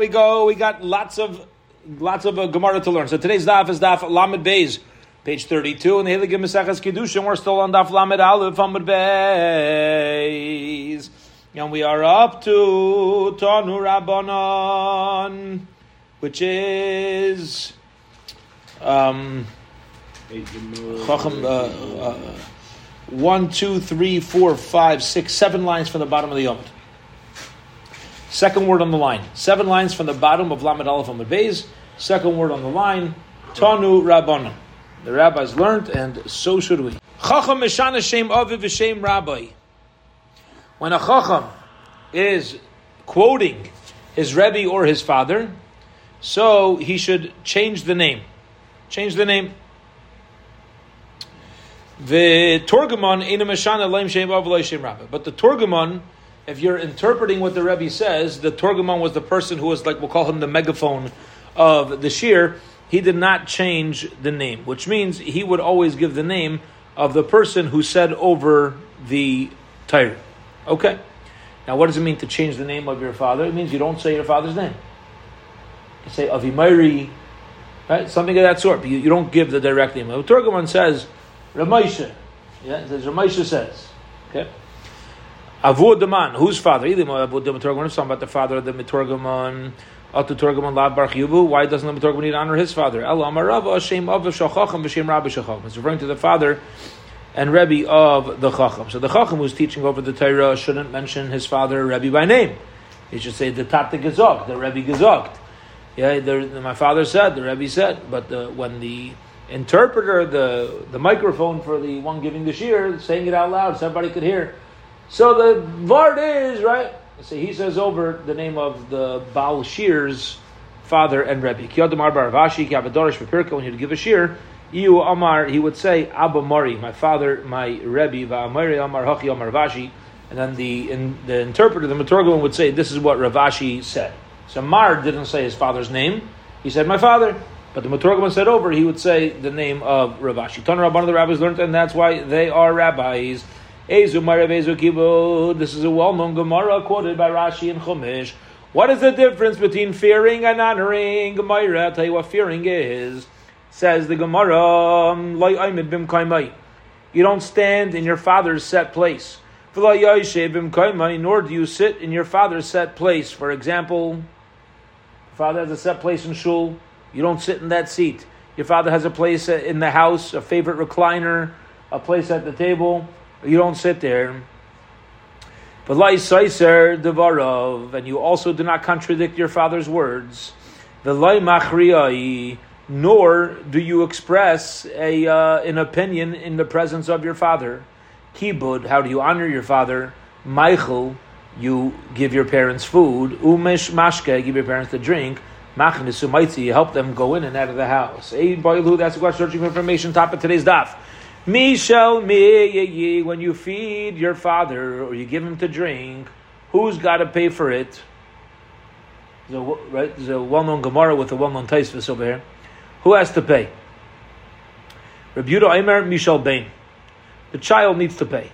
we go. We got lots of lots of uh, Gemara to learn. So today's daf is daf Lamed Beis, page thirty-two, and the Heilige Maseches Kiddushin. We're still on daf Lamed Aleph Lamed Beis, and we are up to Tanu Rabbanon, which is um, Chacham. Uh, uh, one, two, three, four, five, six, seven lines from the bottom of the Yomid. Second word on the line. Seven lines from the bottom of Lamed Aleph Amud Beis. Second word on the line. Tanu Rabbanon. The rabbis learned, and so should we. Chacham Mishana Shem Aviv V'Shem Rabbi. When a Chacham is quoting his Rebbe or his father, so he should change the name. Change the name. The Torgamon. But the Torgamon if you're interpreting what the Rebbe says, the Torgamon was the person who was like, we'll call him the megaphone of the Shir. He did not change the name, which means he would always give the name of the person who said over the Torah. Okay. Now, what does it mean to change the name of your father? It means you don't say your father's name. You say Avimairi, right? Something of that sort. But you, you don't give the direct name. The Torgamon says Ramesha. Yeah, it says Ramesha says. Okay. Avud the man, whose father? Avud the Metorgamon. It's talking about the father of the Metorgamon. Atu Torgamon Lav Bar. Why doesn't the Metorgamon need to honor his father? El Amarava Shem Av Shachacham V'Shem Rabbi Shachacham. It's referring to the father and Rebbe of the Chacham. So the Chacham who's teaching over the Torah shouldn't mention his father Rebbe by name. He should say the Tate Gezogt, the Rebbe Gezogt. Yeah, the, my father said, the Rebbe said, but the, when the interpreter, the the microphone for the one giving the shear, saying it out loud so everybody could hear. So the Vard is, right? So he says over the name of the Baal Shir's father and Rebbe. Kiyadamar Baravashi, Kiyabadorish Papirka, when he'd give a shear, Iu Amar, he would say, Abba Mari, my father, my Rebbe, Va'amari Amar Hachi Amar Vashi. And then the in, the interpreter, the Maturgan, would say, this is what Ravashi said. So Mar didn't say his father's name. He said, my father. But the Maturgan said over, he would say the name of Ravashi. Ton Rabban of the rabbis learned, and that's why they are rabbis. This is a well-known Gemara quoted by Rashi and Chumash. What is the difference between fearing and honoring? Gemara, I'll tell you what fearing is. Says the Gemara, um, you don't stand in your father's set place. Nor do you sit in your father's set place. For example, father has a set place in shul. You don't sit in that seat. Your father has a place in the house, a favorite recliner, a place at the table. You don't sit there. But saiser devarov, and you also do not contradict your father's words. The machriai, nor do you express a uh, an opinion in the presence of your father. Kibud, how do you honor your father? Michael, you give your parents food. Umesh mashke, give your parents the drink. Machnisu help them go in and out of the house. That's a question searching for information. Top of today's daf. Mishal me when you feed your father or you give him to drink, who's got to pay for it? There's a, right, there's a well-known Gemara with a well-known Taisvis over here. Who has to pay? Rebuta Aimer Mishal Bain. The child needs to pay.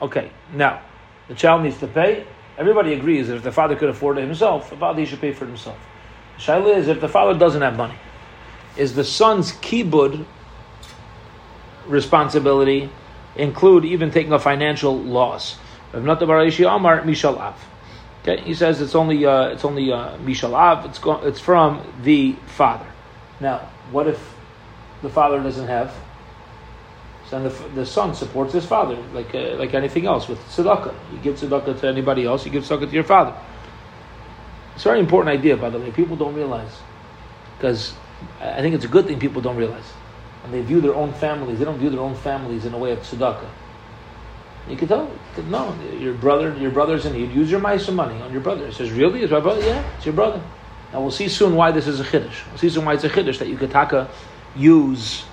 Okay, now the child needs to pay. Everybody agrees that if the father could afford it himself, the father should pay for it himself. The shaila is if the father doesn't have money, is the son's kibud responsibility include even taking a financial loss. If not the Barashi Omar Mishalav. Okay, he says it's only uh, it's only uh, mishal av. It's go- it's from the father. Now, what if the father doesn't have? So the, the son supports his father like uh, like anything else with tzedakah. You give tzedakah to anybody else. You give tzedakah to your father. It's a very important idea, by the way. People don't realize because I think it's a good thing people don't realize and they view their own families. They don't view their own families in a way of tzedakah. You can tell, no, your brother, your brother's in need. Use your ma'aser money on your brother. He says, really? Is my brother? Yeah, it's your brother. Now we'll see soon why this is a chiddush. We'll see soon why it's a chiddush that you could taka use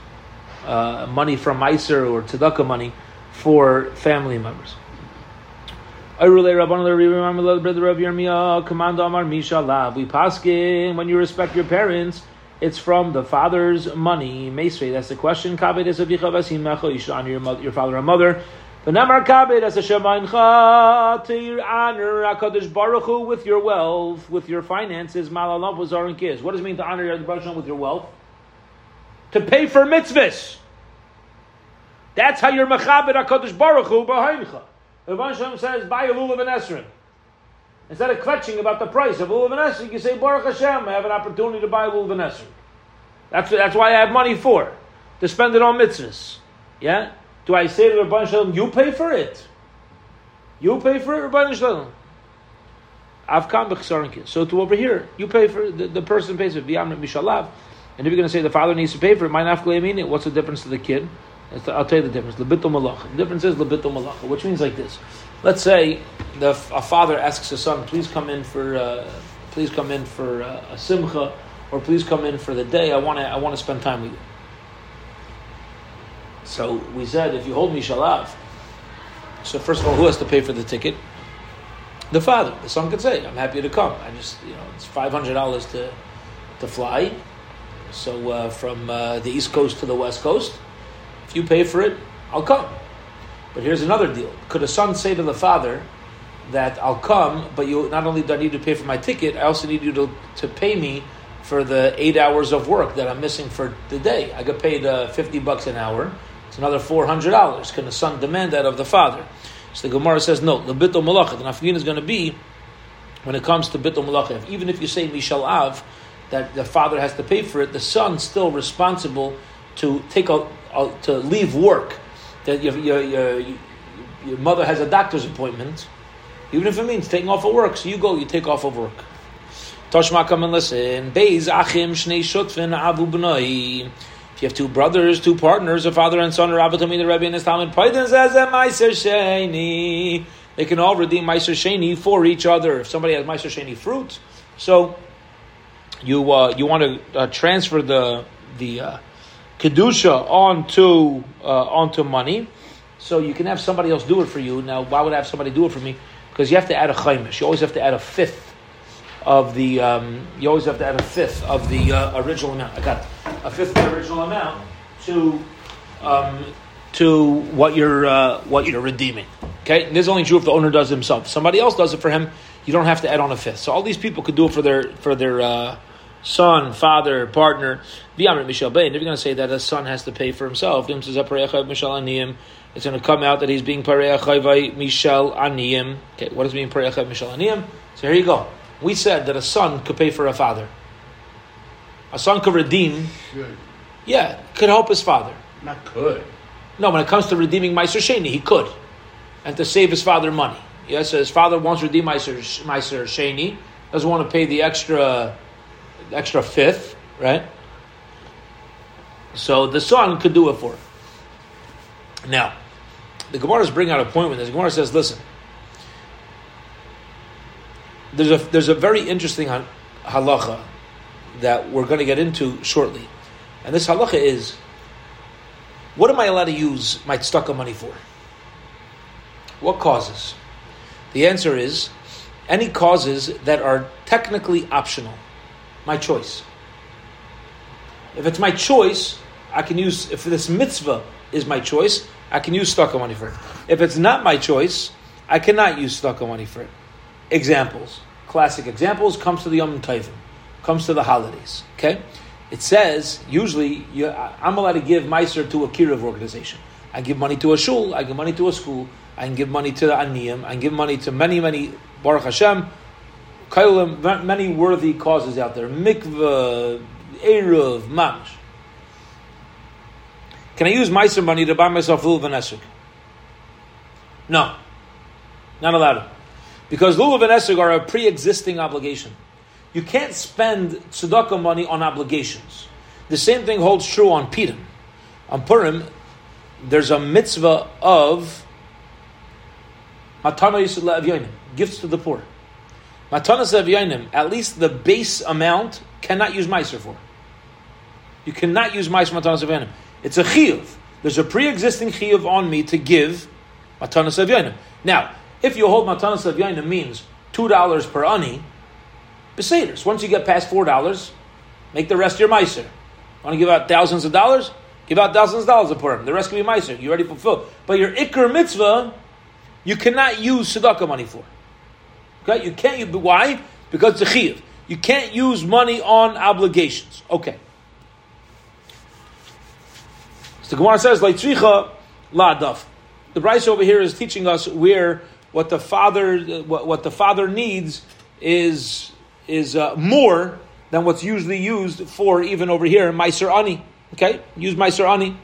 uh, money from ma'aser or tzedakah money for family members. We paskin when you respect your parents it's from the father's money. Meisvei, that's the question. You should honor your, mother, your father and mother. The Namar Kabed as Shemaincha to honor Hakadosh Baruch Hu with your wealth, with your finances. Malalav was Aron Kiz. What does it mean to honor your Baruch with your wealth? To pay for mitzvahs. That's how you're Mechabed Hakadosh Baruch Hu b'Haincha. The Rebbe says, buy a lulav and esrin. Instead of clutching about the price of lulav you say, Baruch Hashem, I have an opportunity to buy lulav. That's, that's why I have money for, to spend it on mitzvahs. Yeah? Do I say to the Rabban Shalom, you pay for it? You pay for it, Rabban Shalom? So to over here, you pay for the, the person pays for it. Mishalav. And if you're going to say the father needs to pay for it, my nafkle what's the difference to the kid? I'll tell you the difference. Lebito malacha. The difference is lebito malacha, which means like this. Let's say the, a father asks a son, "Please come in for, uh, please come in for uh, a simcha, or please come in for the day. I want to, I want to spend time with you." So we said, if you hold Mishalav, so first of all, who has to pay for the ticket? The father. The son could say, I'm happy to come. I just, you know, it's $500 to, to fly. So uh, from uh, the East Coast to the West Coast, if you pay for it, I'll come. But here's another deal. Could a son say to the father that I'll come, but you not only do I need to pay for my ticket, I also need you to, to pay me for the eight hours of work that I'm missing for the day. I get paid uh, 50 bucks an hour. It's another four hundred dollars. Can the son demand that of the father? So the Gemara says no. The bittul malacha. The nafkin is going to be when it comes to bittul malacha. Even if you say mishal av, that the father has to pay for it, the son's still responsible to take a, a to leave work. That your, your, your, your mother has a doctor's appointment, even if it means taking off of work. So you go, you take off of work. Toshma come and listen. Beis achim shnei shutvin abu b'noi you have two brothers, two partners, a father and son, Rabbi Tamid, the Rebbe, and his Talmud, Paidan says Meiser. They can all redeem Meiser Sheni for each other. If somebody has Meiser Sheni fruit, so you uh, you want to uh, transfer the the uh, kedusha onto uh, onto money, so you can have somebody else do it for you. Now, why would I have somebody do it for me? Because you have to add a chaimish. You always have to add a fifth of the. Um, you always have to add a fifth of the uh, original amount. I got a fifth of the original amount to um, to what you're uh, what you're redeeming. Okay, and this is only true if the owner does it himself. Somebody else does it for him. You don't have to add on a fifth. So all these people could do it for their for their uh, son, father, partner. If you're going to say that a son has to pay for himself, it's going to come out that he's being pareachai mishal aniyim. Okay, what does it mean pareachai mishal aniyim? So here you go. We said that a son could pay for a father. A son could redeem. Should. Yeah, could help his father. Not could. No, when it comes to redeeming Meiser Sheni, he could. And to save his father money. Yes, his father wants to redeem Meiser, Meiser Sheni, doesn't want to pay the extra extra fifth, right? So the son could do it for him. Now, the Gemara is bringing out a point with this. The Gemara says, listen, there's a there's a very interesting halacha that we're going to get into shortly, and this halacha is: what am I allowed to use my tzedakah money for? What causes? The answer is any causes that are technically optional, my choice. If it's my choice, I can use. If this mitzvah is my choice, I can use tzedakah money for it. If it's not my choice, I cannot use tzedakah money for it examples, classic examples, comes to the Yom Tovim, comes to the holidays. Okay, it says usually you, I'm allowed to give meiser to a kiruv organization. I give money to a shul, I give money to a school, I can give money to the aniyim, I can give money to many, many Baruch Hashem, many worthy causes out there. Mikvah, eruv, mamish. Can I use meiser money to buy myself lulav and Esrog? No, not allowed. Because lulav and esrog are a pre-existing obligation. You can't spend tzedakah money on obligations. The same thing holds true on Purim. On Purim, there's a mitzvah of matana yisrael gifts to the poor. Matana evyonim, at least the base amount, cannot use meiser for. You cannot use meiser matana evyonim. It's a chiyuv. There's a pre-existing chiyuv on me to give matana evyonim. Now, if you hold matanas of yaina means two dollars per ani, beseders. Once you get past four dollars, make the rest your meiser. Want to give out thousands of dollars? Give out thousands of dollars a Purim. The rest can be Meiser. You already fulfilled. But your Iker mitzvah, you cannot use tzedakah money for. Okay, you can't. Use, why? Because it's a chiyuv. You can't use money on obligations. Okay. So the Gemara says, like tzricha la'adaf. The Braisa over here is teaching us where what the father what, what the father needs is is uh, more than what's usually used for even over here Meiser Ani. Okay, use Meiser Ani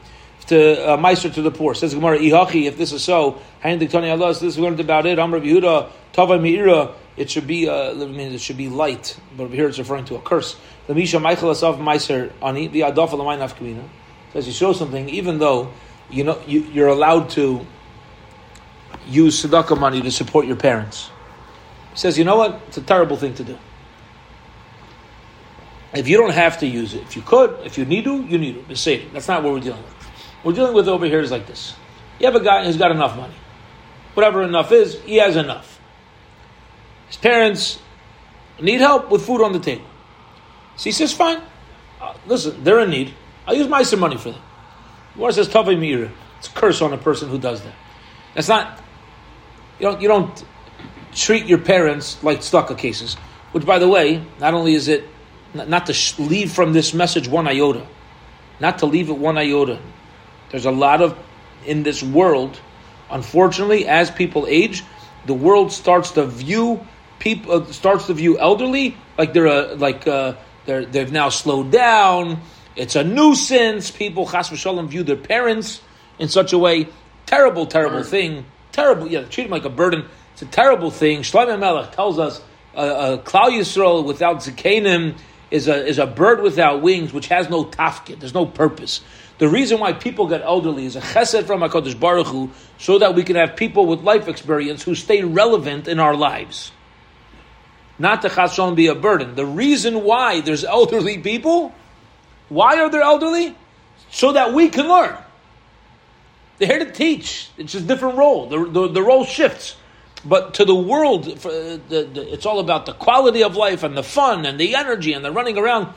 to uh, Meiser to the poor. Says Gemara Ihachi. If this is so, Hayin Allah. This is learned about it. Amr Yehuda Tava Meira. It should be uh, means it should be light, but here it's referring to a curse. The Misha Michael Asaf Meiser Ani the Adaf Alamayna Afkamina. Says you show something, even though you know you, you're allowed to use tzedakah money to support your parents. He says, you know what? It's a terrible thing to do. If you don't have to use it, if you could, if you need to, you need to. Say That's not what we're dealing with. We're dealing with over here is like this. You have a guy who's got enough money. Whatever enough is, he has enough. His parents need help with food on the table. So he says, fine. Uh, listen, they're in need. I'll use my some money for them. Gemara says, Tavay Mira. It's a curse on a person who does that. That's not you don't you don't treat your parents like stucco cases. Which, by the way, not only is it not to leave from this message one iota, not to leave it one iota. There's a lot of in this world. Unfortunately, as people age, the world starts to view people uh, starts to view elderly like they're a, like uh, they're they've now slowed down. It's a nuisance. People chas v'shalom view their parents in such a way. Terrible, terrible thing terrible. Yeah, treat them like a burden. It's a terrible thing. Shlomo Melech tells us a uh, uh, Klal Yisrael without zikanim is a is a bird without wings, which has no tafkid. There's no purpose. The reason why people get elderly is a chesed from Hakadosh Baruch Hu, so that we can have people with life experience who stay relevant in our lives. Not to chashon be a burden. The reason why there's elderly people, why are there elderly? So that we can learn. They're here to teach. It's just a different role. The, the, the role shifts. But to the world, for, uh, the, the, it's all about the quality of life and the fun and the energy and the running around.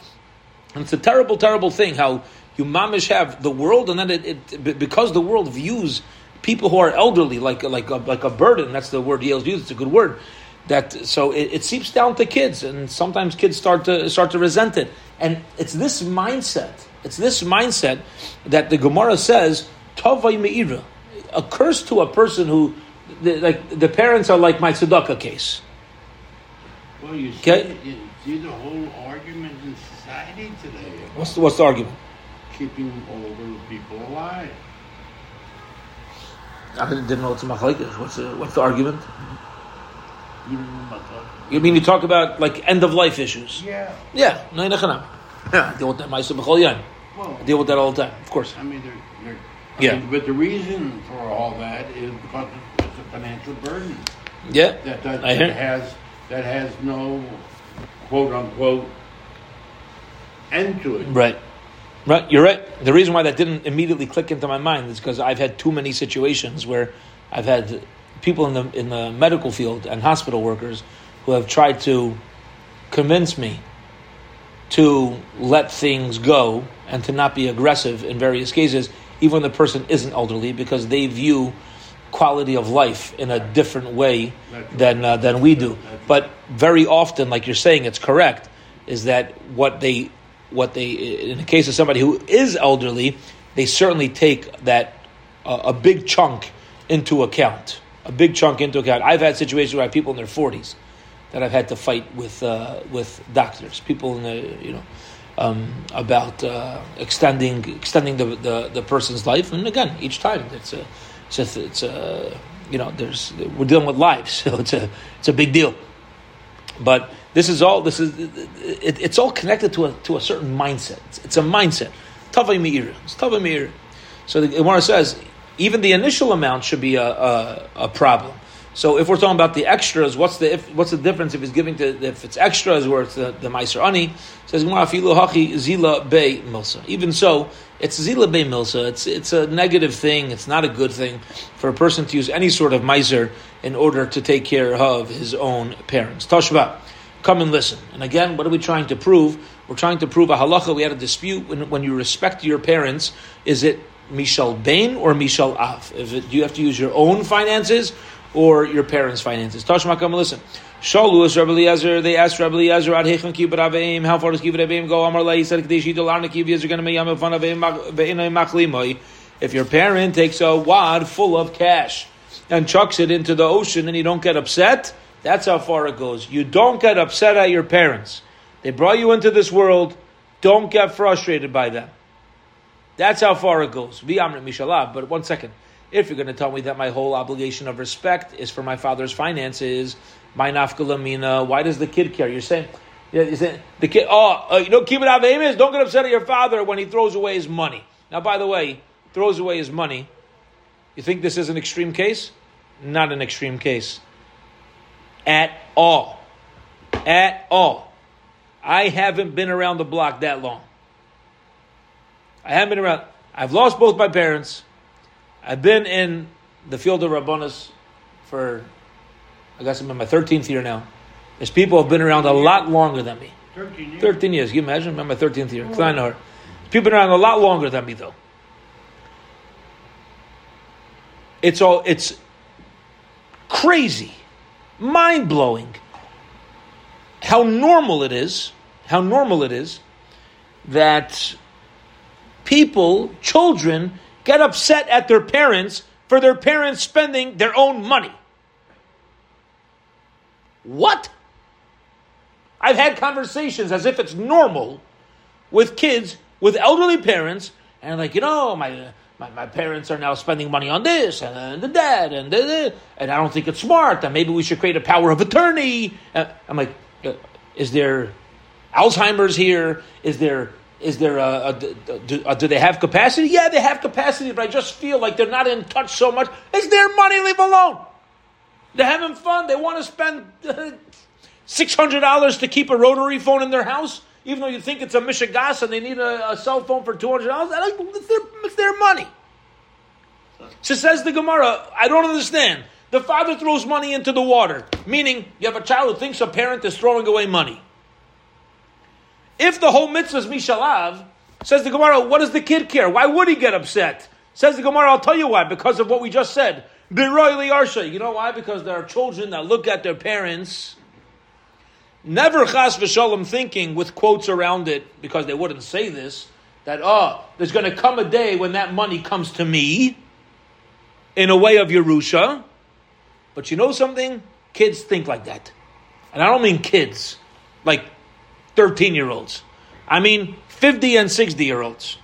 And it's a terrible, terrible thing how you mamish have the world, and then it, it because the world views people who are elderly like like a, like a burden. That's the word Yale's used. It's a good word. That so it, it seeps down to kids, and sometimes kids start to start to resent it. And it's this mindset. It's this mindset that the Gemara says Tovay Me'ira. A curse to a person who, the, like, the parents are like my tzedakah case. Well, you see, okay? you see the whole argument in society today. What's the, what's the argument? Keeping older people alive. I didn't know what's machlekes. What's the, what's the argument? You mean you talk about like end of life issues? Yeah. Yeah. No, Yeah. I deal with that. Well, I deal with that all the time. Of course. I mean, they're, they're yeah. mean, but the reason for all that is because it's a financial burden. Yeah. That, that, that has that has no quote unquote end to it. Right. Right, you're right. The reason why that didn't immediately click into my mind is because I've had too many situations where I've had people in the in the medical field and hospital workers who have tried to convince me to let things go and to not be aggressive in various cases, even when the person isn't elderly, because they view quality of life in a different way than uh, than we do. But very often, like you're saying, it's correct. Is that what they what they in the case of somebody who is elderly, they certainly take that uh, a big chunk into account. A big chunk into account. I've had situations where I have people in their forties that I've had to fight with uh, with doctors, people in the you know um, about uh, extending extending the, the, the person's life. And again, each time it's a it's a, it's a you know there's we're dealing with lives, so it's a it's a big deal. But this is all this is it, it's all connected to a to a certain mindset. It's, it's a mindset. Tavay meira. It's tavay meira. So the Gemara says even the initial amount should be a, a, a problem. So if we're talking about the extras, what's the if, what's the difference if he's giving to if it's extras where it's the, the Meiser Ani? Says hachi zila be milsa. Even so, it's zila be milsa. It's it's a negative thing. It's not a good thing for a person to use any sort of Meiser in order to take care of his own parents. Tashba. Come and listen. And again, what are we trying to prove? We're trying to prove a halacha. We had a dispute when, when you respect your parents. Is it Mishal Bain or Mishal Av? If it, do you have to use your own finances or your parents' finances? Tashma, come and listen. Shalu is Rabbi Eliezer. They asked Rabbi Eliezer, "Ad hechem kibbut aveim? How far does kibbut aveim go?" Amar Lai said, "Kadesh yidol arna kibbut make yam fun aveim ve'inay machlimoy." If your parent takes a wad full of cash and chucks it into the ocean and you don't get upset, that's how far it goes. You don't get upset at your parents. They brought you into this world. Don't get frustrated by them. That's how far it goes. But one second. If you're going to tell me that my whole obligation of respect is for my father's finances, my nafkalamina, why does the kid care? You're saying, you're saying the kid, oh, uh, you know, keep it out is don't get upset at your father when he throws away his money. Now, by the way, throws away his money. You think this is an extreme case? Not an extreme case. At all. At all. I haven't been around the block that long. I haven't been around. I've lost both my parents. I've been in the field of Rabbonis for, I guess I'm in my 13th year now. There's people who have been around a lot longer than me. 13 years. 13 years. Can you imagine? I'm in my 13th year. Oh. People been around a lot longer than me, though. It's all, it's crazy, mind blowing how normal it is, how normal it is that people, children, get upset at their parents for their parents spending their own money. What? I've had conversations as if it's normal with kids with elderly parents, and like, you know, my my, my parents are now spending money on this and, the dad and the, and I don't think it's smart. And maybe we should create a power of attorney. Uh, I'm like, uh, is there Alzheimer's here? Is there is there a, a, do, a, do, they have capacity? Yeah, they have capacity, but I just feel like they're not in touch so much. It's their money, leave alone. They're having fun. They want to spend uh, six hundred dollars to keep a rotary phone in their house even though you think it's a mishigas and they need a, a cell phone for two hundred dollars, it's their, it's their money. So says the Gemara, I don't understand. The father throws money into the water, meaning you have a child who thinks a parent is throwing away money. If the whole mitzvah is mishalav, says the Gemara, what does the kid care? Why would he get upset? Says the Gemara, I'll tell you why, because of what we just said. You know why? Because there are children that look at their parents Never chas v'shalom thinking with quotes around it because they wouldn't say this that oh there's going to come a day when that money comes to me in a way of Yerusha. But you know something? Kids think like that, and I don't mean kids like thirteen year olds. I mean fifty and sixty year olds.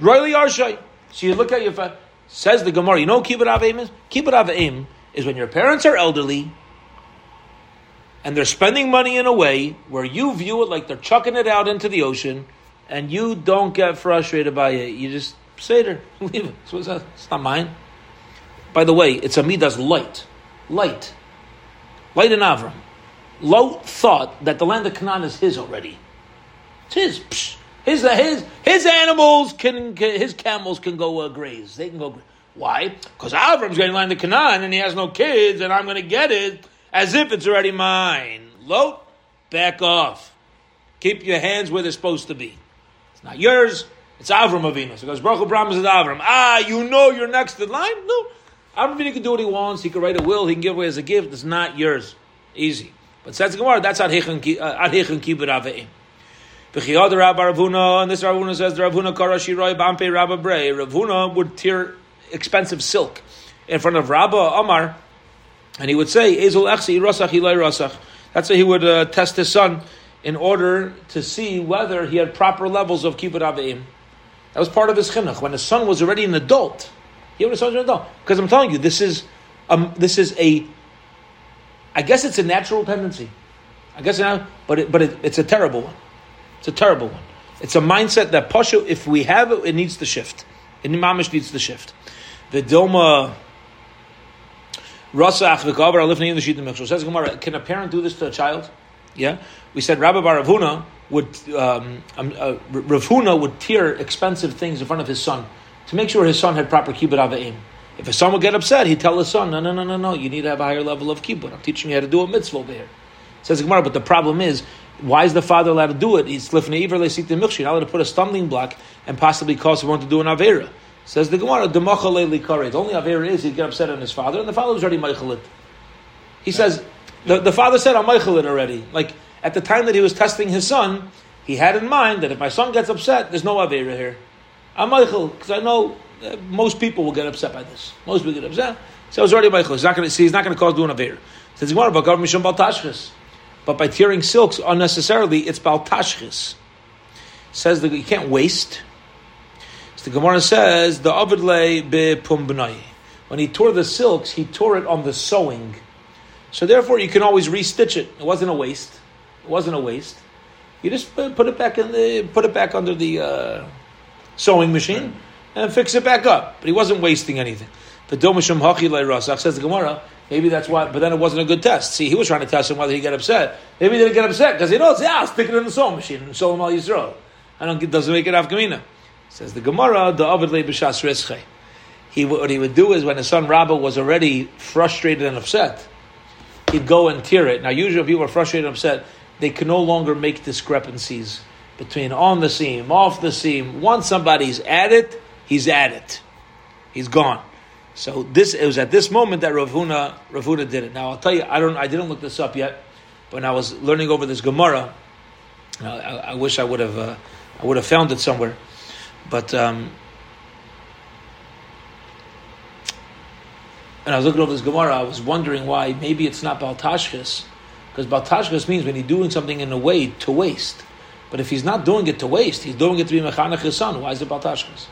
Royally Arshai. So you look at your father says the Gemara. You know kibbut avim is kibbut avim is when your parents are elderly and they're spending money in a way where you view it like they're chucking it out into the ocean, and you don't get frustrated by it. You just say it, leave it. It's, it's not mine. By the way, it's a midas light, light, light in Avram. Lot thought that the land of Canaan is his already. It's his. Psh. His, his, his animals can, his camels can go uh, graze. They can go. Why? Because Avram's getting land of Canaan and he has no kids, and I'm going to get it as if it's already mine. Lot, back off. Keep your hands where they're supposed to be. It's not yours. It's Avram Avinu. So goes, Baruch Abraham is Avram. Ah, you know you're next in line? No. Avram Avinu can do what he wants. He can write a will. He can give away as a gift. It's not yours. Easy. But says Gemara, that's Adhechan Kibbut Aveim. V'chiyad Rabbi Rav Huna, and this Rav Huna says, the Rav Huna Karashiroi Bampe Rabba Brei. Rav Huna would tear expensive silk in front of Rabba Omar and he would say, Ezel echsi rasach ilay rasach. That's how he would uh, test his son in order to see whether he had proper levels of kibbut aveim. That was part of his chinuch. When his son was already an adult, he was an adult. Because I'm telling you, this is um, this is a. I guess it's a natural tendency. I guess now, but it, but it, it's a terrible one. It's a terrible one. It's a mindset that pasha. If we have it, it needs to shift. It mamish needs to shift. The Dilma In the mikshel. Says Gemara, can a parent do this to a child? Yeah, we said Rabbi Baravuna would um, um, uh, Rav Huna would tear expensive things in front of his son to make sure his son had proper kibbut avim. If his son would get upset, he'd tell his son, "No, no, no, no, no. You need to have a higher level of kibbut. I'm teaching you how to do a mitzvah over here." Says the Gemara, but the problem is, why is the father allowed to do it? He's lifnei iver milchi, not allowed to put a stumbling block and possibly cause someone to do an avera. Says the Gemara, the The only avera is he'd get upset on his father, and the father was already meichelit. He says the, the father said, "I'm meichelit already." Like at the time that he was testing his son, he had in mind that if my son gets upset, there's no avera here. I'm meichel because I know uh, most people will get upset by this. Most people get upset. So it's already meichel. He's not going to see. He's not going to cause doing avera. Says Gemara, but mishum baltashchis. But by tearing silks unnecessarily, it's baltashchis. Says that you can't waste. The Gemara says the avidle be pumbnai. When he tore the silks, he tore it on the sewing. So therefore, you can always restitch it. It wasn't a waste. It wasn't a waste. You just put it back in the put it back under the uh, sewing machine and fix it back up. But he wasn't wasting anything. The domisham hachi rasach says the Gemara. Maybe that's why, but then it wasn't a good test. See, he was trying to test him whether he get upset. Maybe he didn't get upset because he knows, yeah, I'll stick it in the sewing machine and sew him all Yisrael. I don't, it doesn't make it afkamina. Says the Gemara, the Avid Le B'Shas. He, what he would do is when his son Rabbah was already frustrated and upset, he'd go and tear it. Now, usually, if people are frustrated and upset, they can no longer make discrepancies between on the seam, off the seam. Once somebody's at it, he's at it. He's gone. So this it was at this moment that Rav Huna Ravuna did it. Now I'll tell you, I don't, I didn't look this up yet, but when I was learning over this Gemara, I, I wish I would have, uh, I would have found it somewhere. But um, and I was looking over this Gemara, I was wondering why maybe it's not Baltashkis, because Baltashkis means when he's doing something in a way to waste. But if he's not doing it to waste, he's doing it to be Mechanech his son, why is it Baltashkis?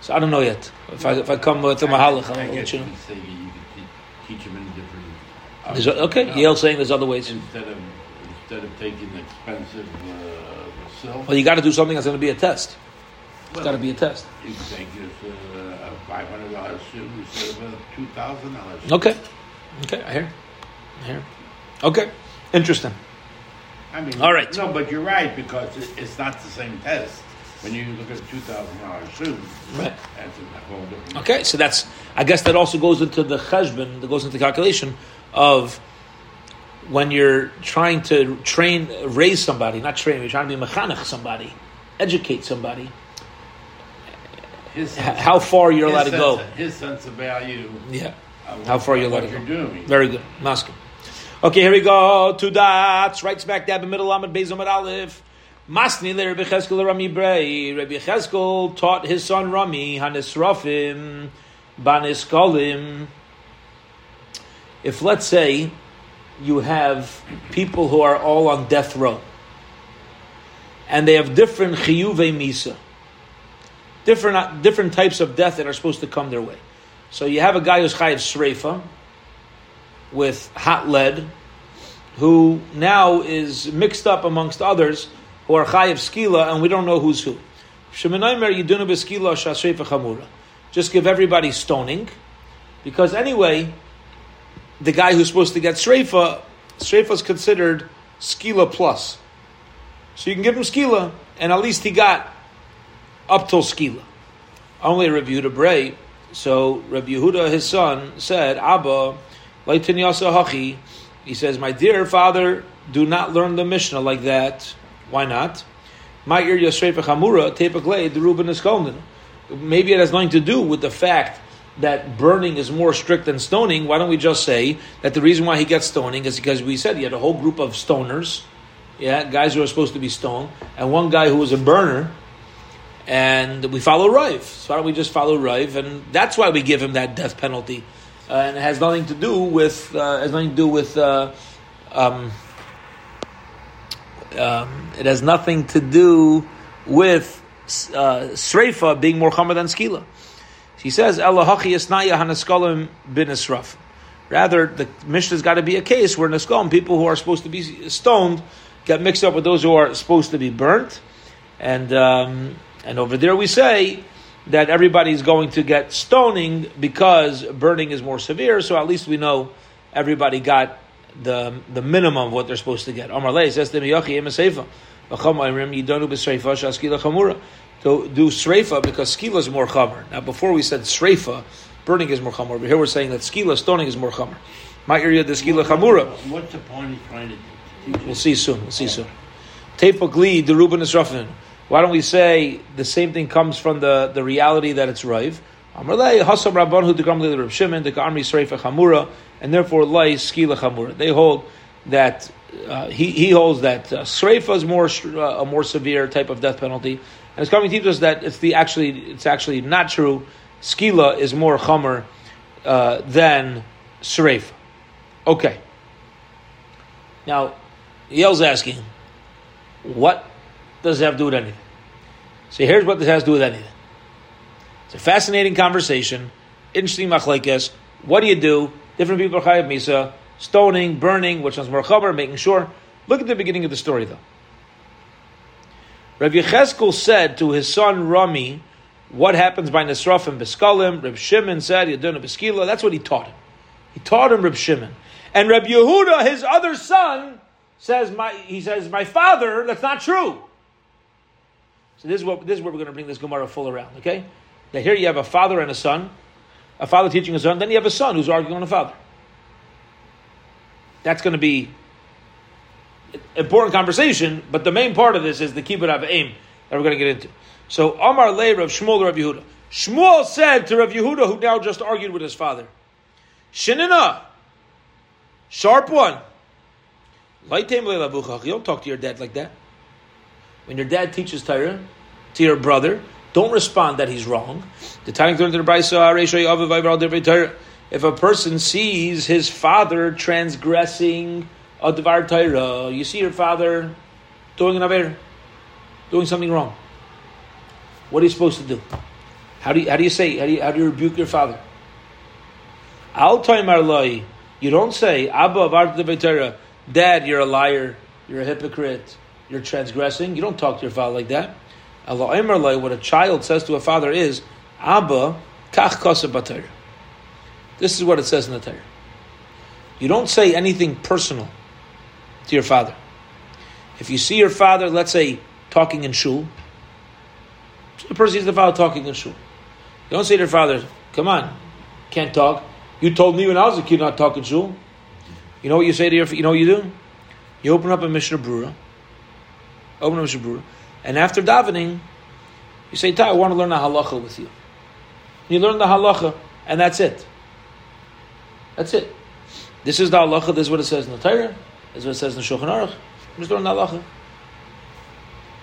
So I don't know yet. If I, if I come with the Mahalach, I'll let you know. Teach him in different. There's, okay, Yale saying there's other ways. Instead of instead of taking expensive uh, silk. Well, you got to do something that's going to be a test. It's Well, got to be a test. You can take this uh, a five hundred dollars suit instead of a two thousand dollars. Okay, okay, I hear, I hear. Okay, interesting. I mean, All right. No, but you're right because it's not the same test. When you look at a two thousand dollars suit, Right. that's a whole different. Okay, so that's I guess that also goes into the cheshbon, that goes into the calculation of when you're trying to train, raise somebody, not train, you're trying to be mechanech somebody, educate somebody. His sense How far you're allowed to go? of- his sense of value. Yeah, of how far you're allowed to go. doing. Very good, masking. Okay, here we go. Two dots, right smack dab in the middle. Amid Beis Amid Aleph. Masni le Rabbi Cheskel Rami Brei. Rabbi Cheskel taught his son Rami Hanisrafim Baniskolim. If let's say you have people who are all on death row, and they have different chiyuve misa, different uh, different types of death that are supposed to come their way. So you have a guy who's chayiv sreifa with hot lead, who now is mixed up amongst others who are chayiv skila, and we don't know who's who. Just give everybody stoning, because anyway, the guy who's supposed to get sreifa, sreifa is considered skila plus. So you can give him skila, and at least he got up till skila. Only Rabbi Yehuda Bray. So Rabbi Yehuda, his son, said, Abba, Leitin Yasa Hachi. He says, My dear father, do not learn the Mishnah like that. Why not? Ma'ir Yasrefa Chamura, Tepaklei, the Reuben is Maybe it has nothing to do with the fact that burning is more strict than stoning. Why don't we just say that the reason why he gets stoning is because we said he had a whole group of stoners, yeah, guys who are supposed to be stoned, and one guy who was a burner, and we follow Rive. So why don't we just follow Rive? And that's why we give him that death penalty. Uh, and it has nothing to do with uh, has nothing to do with uh, um, um, it has nothing to do with uh, being more chomer than Skila. She says, Israf. Rather, the Mishnah's got to be a case where Naskalim, people who are supposed to be stoned, get mixed up with those who are supposed to be burnt. And, um, and over there we say that everybody's going to get stoning because burning is more severe, so at least we know everybody got the the minimum of what they're supposed to get. Amar Lei says to Miyachi Emaseifa. Yidonu b'sreifa shaskila chamura. To do sreifa because skila is more chamer. Now, before we said sreifa, burning is more chamer. But here we're saying that skila stoning is more chamer. My area the skila chamura. What's the point he's trying to teach? We'll see soon. We'll see soon. Tefagli the Reuben is Why don't we say the same thing comes from the, the reality that it's rive? And therefore lay skila chamura. They hold that uh, he, he holds that uh, sreifa is more uh, a more severe type of death penalty, and it's coming to teach us that it's the actually it's actually not true. Skila is more chamer uh, than sreifa. Okay. Now, Yale's asking, what does it have to do with anything? So here's what this has to do with anything. It's a fascinating conversation, interesting machlekes. What do you do? Different people are chayav misa, stoning, burning, which one's more chaber, making sure. Look at the beginning of the story though. Rav Yecheskel said to his son Rami, what happens by Nesraf and Beskalim? Reb Shimon said, Yadun Beskila. That's what he taught him. He taught him Reb Shimon. And Reb Yehuda, his other son, says, my, he says, my father, that's not true. So this is what this is where we're going to bring this Gemara full around, okay? Now here you have a father and a son, a father teaching a son, then you have a son who's arguing on a father. That's going to be important conversation, but the main part of this is the kibbut av aim that we're going to get into. So Amar Le Rav Shmuel Rav Yehuda. Shmuel said to Rav Yehuda, who now just argued with his father, Shinina, sharp one. You don't talk to your dad like that. When your dad teaches Torah to your brother, don't respond that he's wrong. The Tanya learned in the ah, If a person sees his father transgressing a Devar Torah, you see your father doing an Aver, doing something wrong. What are you supposed to do? How do you, how do you say, how do you, how do you rebuke your father? You don't say, Abba Dad, you're a liar, you're a hypocrite, you're transgressing. You don't talk to your father like that. Allah what a child says to a father is, Abba, kach This is what it says in the Torah. You don't say anything personal to your father. If you see your father, let's say, talking in shul, the person sees the father talking in shul. You don't say to your father, come on, can't talk. You told me when I was a kid not talking shul. You know what you say to your, you know what you do? You open up a Mishnah Brura, open up a Mishnah Brura, and after davening, you say, I want to learn the halacha with you. You learn the halacha, and that's it. That's it. This is the halacha, this is what it says in the Torah, this is what it says in the Shulchan Aruch. Just learn the halacha.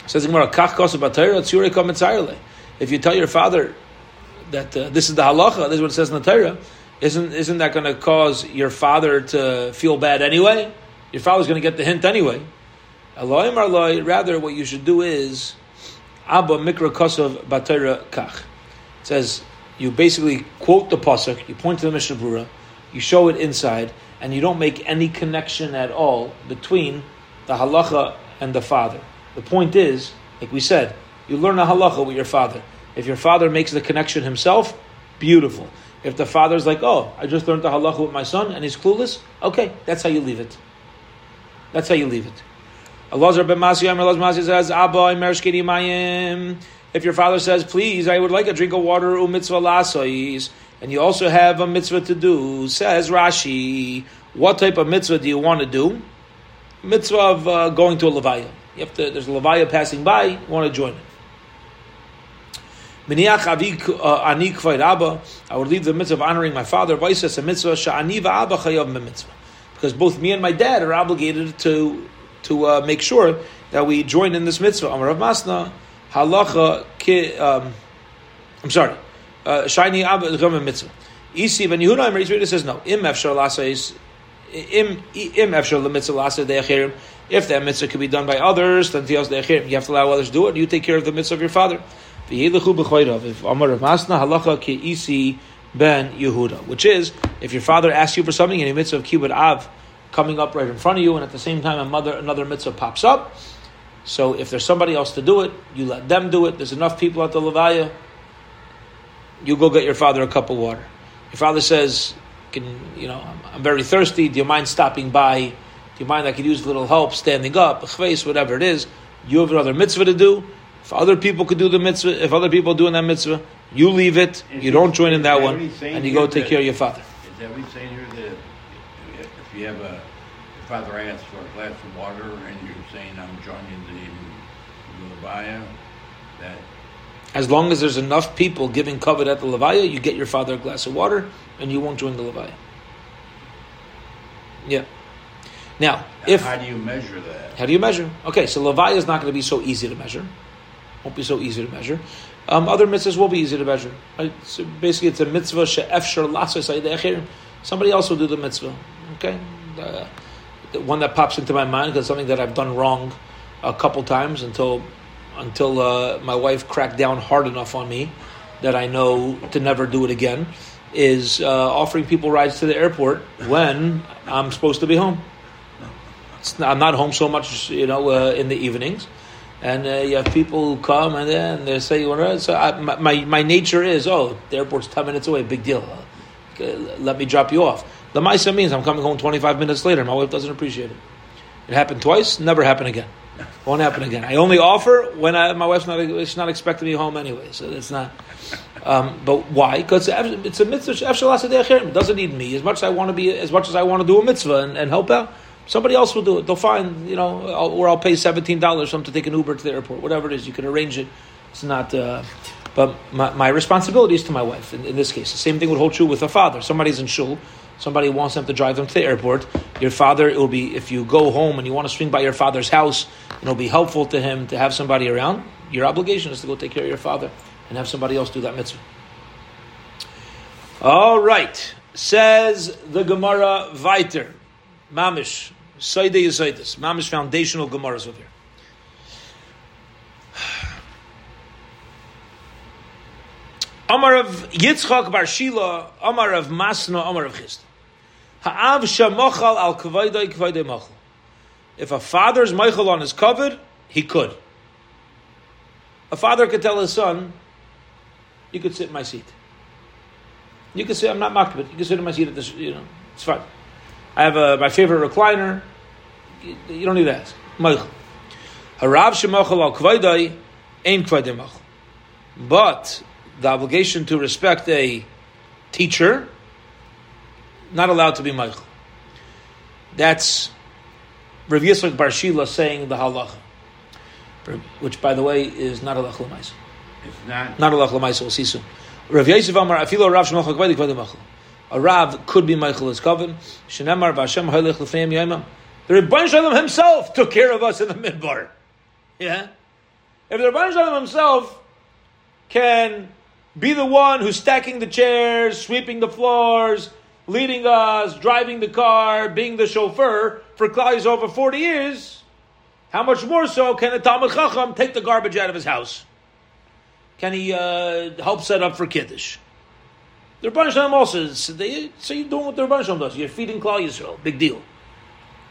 It says Gemara, Kach kosa If you tell your father that uh, this is the halacha, this is what it says in the Torah, isn't, isn't that going to cause your father to feel bad anyway? Your father's going to get the hint anyway. Rather, what you should do is Abba Mikra Kosov Batera Kach. It says you basically quote the pasuk, you point to the Mishnah Brura, you show it inside, and you don't make any connection at all between the halacha and the father. The point is, like we said, you learn a halacha with your father. If your father makes the connection himself, beautiful. If the father's like, oh, I just learned the halacha with my son and he's clueless, okay, that's how you leave it. That's how you leave it. Elazar ben Masiyam, Elazar Masiyam says, Abba, mayim. If your father says, please, I would like a drink of water, u mitzvah and you also have a mitzvah to do, says Rashi, what type of mitzvah do you want to do? Mitzvah of uh, going to a levaya. You have to, there's a levaya passing by, you want to join it. Uh, I would leave the mitzvah of honoring my father. a mitzvah because both me and my dad are obligated to to uh, make sure that we join in this mitzvah. Amar Rav Masna, halacha ki, um, I'm sorry, uh, shiny abba mitzvah. Isi ben Yehuda Amar Yisrael says no. Im efshar im im efshar lasa deachirim. If that mitzvah could be done by others, then tios deachirim. You have to allow others to do it. You take care of the mitzvah of your father. If Amar Rav Masna halacha ki isi ben Yehuda, which is if your father asks you for something in a mitzvah of kibbut av coming up right in front of you, and at the same time another, another mitzvah pops up. So if there's somebody else to do it, you let them do it. There's enough people at the Levaya. You go get your father a cup of water. Your father says, "Can you know? I'm, I'm very thirsty. Do you mind stopping by? Do you mind I could use a little help standing up, chveis, whatever it is? You have another mitzvah to do. If other people could do the mitzvah, if other people are doing that mitzvah, you leave it. Is you don't join in that one, and you go take care of your father." Is that what saying here? You have a father asks for a glass of water and you're saying I'm joining the Levaya, that As long as there's enough people giving covet at the Levaya, you get your father a glass of water and you won't join the Levaya. Yeah. Now, if how do you measure that? how do you measure? Okay, so Levaya is not going to be so easy to measure. Won't be so easy to measure. Um, other mitzvahs will be easy to measure. Right? So basically, it's a mitzvah she'efshar. Somebody else will do the mitzvah. Okay, uh, the one that pops into my mind because something that I've done wrong a couple times until until uh, my wife cracked down hard enough on me that I know to never do it again. Is uh, offering people rides to the airport when I'm supposed to be home. Not, I'm not home so much, you know, uh, in the evenings, and uh, you have people who come and then they say, "You "Well, so I, my, my my nature is, oh, the airport's ten minutes away, big deal. Uh, let me drop you off." The Maisa means I'm coming home 25 minutes later. My wife doesn't appreciate it. It happened twice, never happen again. Won't happen again. I only offer when I, my wife's not she's not expecting me home anyway, so it's not. Um, but why? Because it's a mitzvah. It doesn't need me as much as I want to be, as much as I want to do a mitzvah and, and help out. Somebody else will do it. They'll find, you know, I'll, or I'll pay seventeen dollars for them to take an Uber to the airport. Whatever it is, you can arrange it. It's not. Uh, but my, my responsibility is to my wife. In, in this case, the same thing would hold true with a father. Somebody's in shul. Somebody wants them to drive them to the airport. Your father, it will be if you go home and you want to swing by your father's house, it'll be helpful to him to have somebody around. Your obligation is to go take care of your father and have somebody else do that mitzvah. All right, says the Gemara Viter, Mamish, Saide Yisaitis, Mamish foundational Gemaras over here. Amar of Yitzchak Bar Shila, Amar of Masna, Amar of Chist. Ha'av shamochal al kvaydai kvaydai machal. If a father's meichel on his covered, he could. A father could tell his son, "You could sit in my seat. You could sit. I'm not makbid. You can sit in my seat at this. You know, it's fine. I have a, my favorite recliner. You, you don't need to that. Meichel. Harav shemochal al kvaydai ain't kvaydai machal. But the obligation to respect a teacher, not allowed to be Michael. That's Rav Yitzchak Bar Shila saying the halacha, which, by the way, is not a l'maisa. It's not. Not a lach l'maisa. We'll see soon. Rav Yosef Amar Afilo Rav Shemachak Vaydik Vaydik Machal. A Rav could be Michael as Coven. Shenemar Vashem Hailech Lefeim Yaimam. The Rebbein Shalom himself took care of us in the midbar. Yeah. If the Rebbein Shalom himself can be the one who's stacking the chairs, sweeping the floors, leading us, driving the car, being the chauffeur for Klal over 40 years, how much more so can a Talmud Chacham take the garbage out of his house? Can he uh, help set up for Kiddush? The Rebbeinu Shalom also, so, they, so you're doing what the Rebbeinu Shalom does. You're feeding Klal Yisrael. Big deal.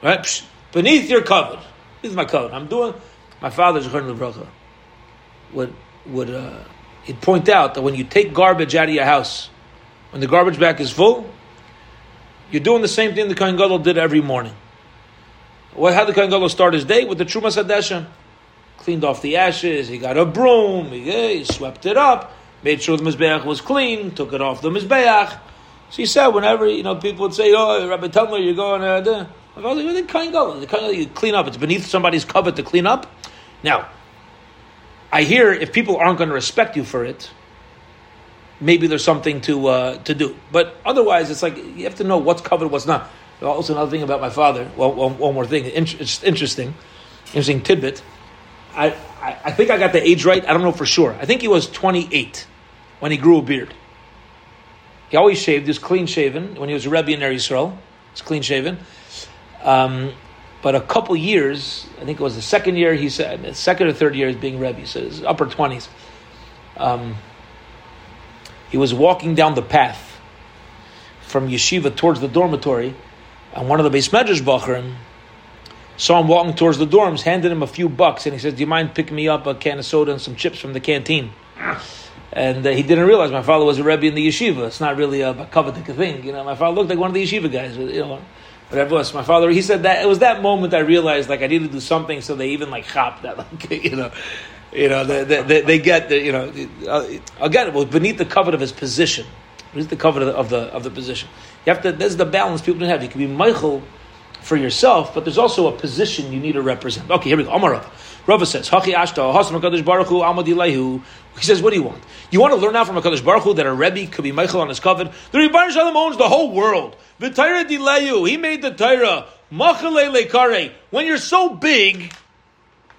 Right? Psh, beneath your cover. This is my cover. I'm doing, my father's Zechon Lebracha would, would, uh, he'd point out that when you take garbage out of your house, when the garbage bag is full, you're doing the same thing the Kohen Gadol did every morning. What, how did the Kohen Gadol start his day? With the Trumas Hadeshen. Cleaned off the ashes, he got a broom, he, he swept it up, made sure the Mizbeach was clean, took it off the Mizbeach. So he said, whenever, you know, people would say, oh, Rabbi Tumler, you're going uh, there. I was like, well, the Kohen Gadol, the Kohen Gadol, you clean up. It's beneath somebody's covet to clean up. Now, I hear if people aren't going to respect you for it, maybe there's something to uh, to do. But otherwise, it's like you have to know what's covered, what's not. Also, another thing about my father. Well, one, one more thing. It's interesting, interesting tidbit. I, I, I think I got the age right. I don't know for sure. I think he was 28 when he grew a beard. He always shaved. He was clean shaven when he was a Rebbe in Israel. He was clean shaven. Um, but a couple years, I think it was the second year, he said, second or third year as being Rebbe, so his upper 20s. Um, he was walking down the path from yeshiva towards the dormitory, and one of the base medrash bacharim saw him walking towards the dorms, handed him a few bucks, and he says, "Do you mind picking me up a can of soda and some chips from the canteen?" And uh, he didn't realize my father was a rebbe in the yeshiva. It's not really a coveted thing, you know. My father looked like one of the yeshiva guys, you know. Was, my father. He said that it was that moment I realized like I needed to do something, so they even like chop that, like you know. You know, they, they, they get the, you know, uh, again, it was beneath the cover of his position. Beneath the cover of the, of the, of the position. You have to, there's the balance people don't have. You can be Michael for yourself, but there's also a position you need to represent. Okay, here we go. Amar Rava. Says, Hachi Ashta, Hasam HaKadosh Baruch Hu. He says, what do you want? You want to learn out from HaKadosh Baruch Hu that a Rebbe could be Michael on his covet? The Rebbe Shalom owns the whole world. V'Taira Dilehu, he made the Taira. Machale Lekare. When you're so big,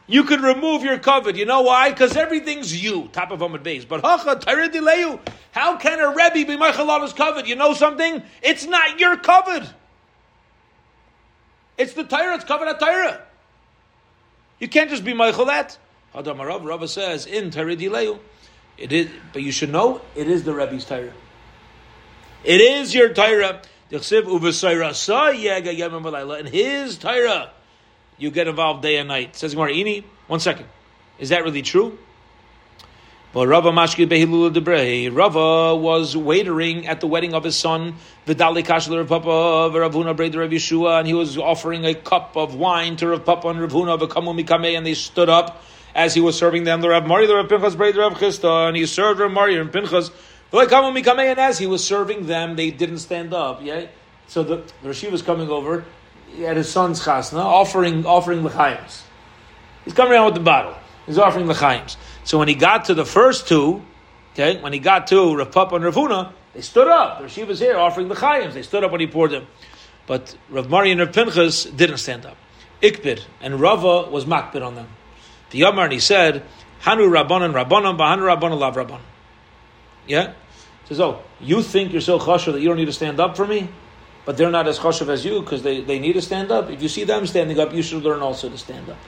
you could remove your covet. You know why? Because everything's you, top of Amud base. But how can a Rebbe be Michael on his covet? You know something? It's not your covet. It's the Torah, it's covered at Torah. You can't just be Michael that. Hadam Rav, Rav says, in Torah. It is, but you should know, it is the Rebbe's Torah. It is your Torah. In his Torah, you get involved day and night. Says Gemara, one second. Is that really true? But Rava Mashki Behilula Debrei, Rava was waitering at the wedding of his son, Vidali Kashler Papa, Rav Huna Braid Rav Yeshua, and he was offering a cup of wine to Rav Papa and Rav Huna, Vakamu Mikame, and they stood up as he was serving them. The Rav Mari, the Rav Pinchas Braid Rav Chisda, and he served Rav Mari and Pinchas, and as he was serving them, they didn't stand up. Yeah? So the, the Rashi was coming over at his son's chasna, offering offering lechayim's. He's coming around with the bottle. He's offering lechayim's. So when he got to the first two, okay, when he got to Rav Papa and Rav Huna, they stood up. The Rashi was here offering the chayims. They stood up when he poured them. But Rav Mari and Rav Pinchas didn't stand up. Ikbid and Rava was makbid on them. The Yamar and he said, Hanu Rabbanan Rabbanan, Bahanu Rabbanan Lav Rabban. Yeah? He says, oh, you think you're so chashav that you don't need to stand up for me? But they're not as chashav as you because they, they need to stand up. If you see them standing up, you should learn also to stand up.